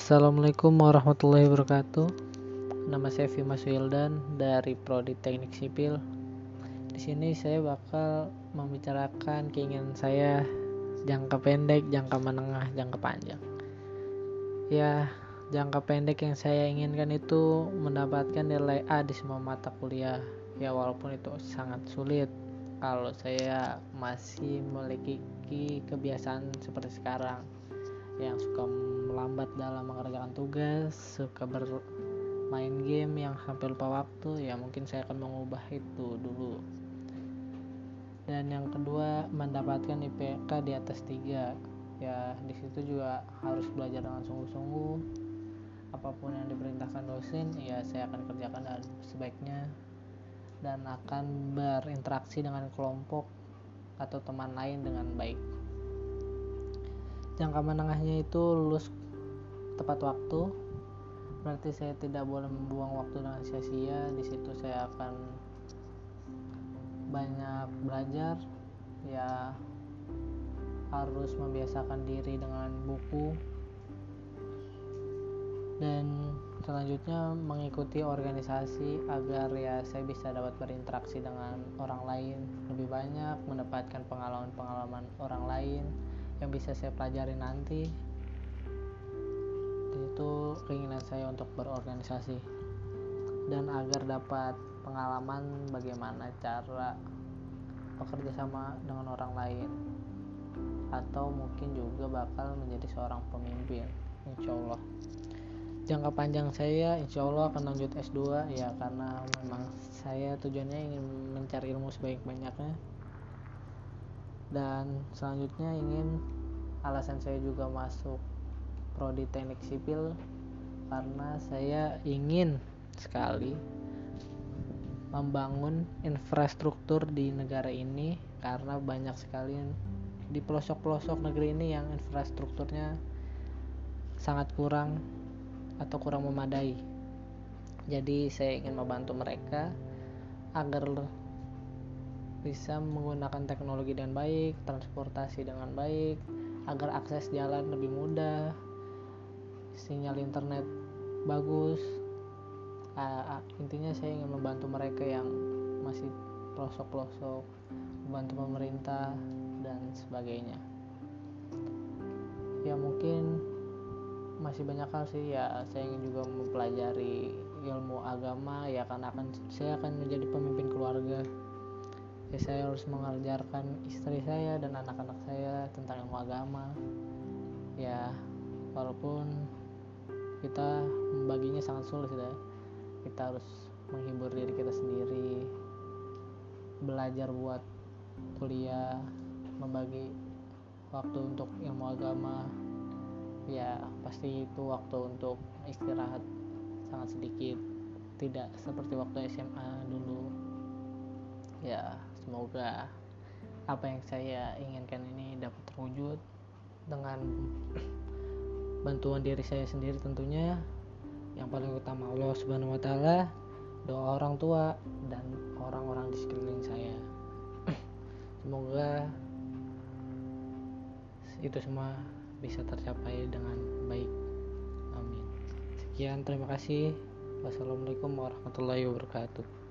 Assalamualaikum warahmatullahi wabarakatuh. Nama saya Fimas Wildan dari Prodi Teknik Sipil. Di sini saya bakal membicarakan keinginan saya jangka pendek, jangka menengah, jangka panjang. Ya, jangka pendek yang saya inginkan itu mendapatkan nilai A di semua mata kuliah. Ya, walaupun itu sangat sulit kalau saya masih memiliki kebiasaan seperti sekarang yang suka melambat dalam mengerjakan tugas, suka bermain game yang sampai lupa waktu, ya mungkin saya akan mengubah itu dulu. Dan yang kedua, mendapatkan IPK di atas 3. Ya, di situ juga harus belajar dengan sungguh-sungguh. Apa pun yang diperintahkan dosen, ya saya akan kerjakan dengan sebaiknya dan akan berinteraksi dengan kelompok atau teman lain dengan baik jangka menengahnya itu lulus tepat waktu. Berarti saya tidak boleh membuang waktu dengan sia-sia. Di situ saya akan banyak belajar. Ya harus membiasakan diri dengan buku. Dan selanjutnya mengikuti organisasi agar ya saya bisa dapat berinteraksi dengan orang lain. Lebih banyak mendapatkan pengalaman-pengalaman orang lain yang bisa saya pelajari nanti itu keinginan saya untuk berorganisasi dan agar dapat pengalaman bagaimana cara bekerja sama dengan orang lain. Atau mungkin juga bakal menjadi seorang pemimpin insya Allah. Jangka panjang saya insya Allah akan lanjut S2 ya karena memang saya tujuannya ingin mencari ilmu sebaik-banyaknya dan selanjutnya ingin alasan saya juga masuk prodi teknik sipil karena saya ingin sekali membangun infrastruktur di negara ini karena banyak sekali di pelosok-pelosok negeri ini yang infrastrukturnya sangat kurang atau kurang memadai. Jadi saya ingin membantu mereka agar bisa menggunakan teknologi dengan baik, transportasi dengan baik, agar akses jalan lebih mudah, sinyal internet bagus. Uh, intinya saya ingin membantu mereka yang masih pelosok-pelosok, membantu pemerintah dan sebagainya. Ya mungkin masih banyak hal sih ya saya ingin juga mempelajari ilmu agama ya karena akan saya akan menjadi pemimpin keluarga ya saya harus mengajarkan istri saya dan anak-anak saya tentang ilmu agama. Ya walaupun kita membaginya sangat sulit ya. Kita harus menghibur diri kita sendiri belajar buat kuliah membagi waktu untuk ilmu agama. Ya pasti itu waktu untuk istirahat sangat sedikit tidak seperti waktu SMA dulu. Ya semoga apa yang saya inginkan ini dapat terwujud dengan bantuan diri saya sendiri tentunya. Yang paling utama Allah Subhanahu wa taala doa orang tua dan orang-orang di sekeliling saya. Semoga itu semua bisa tercapai dengan baik. Amin. Sekian terima kasih. Wassalamualaikum warahmatullahi wabarakatuh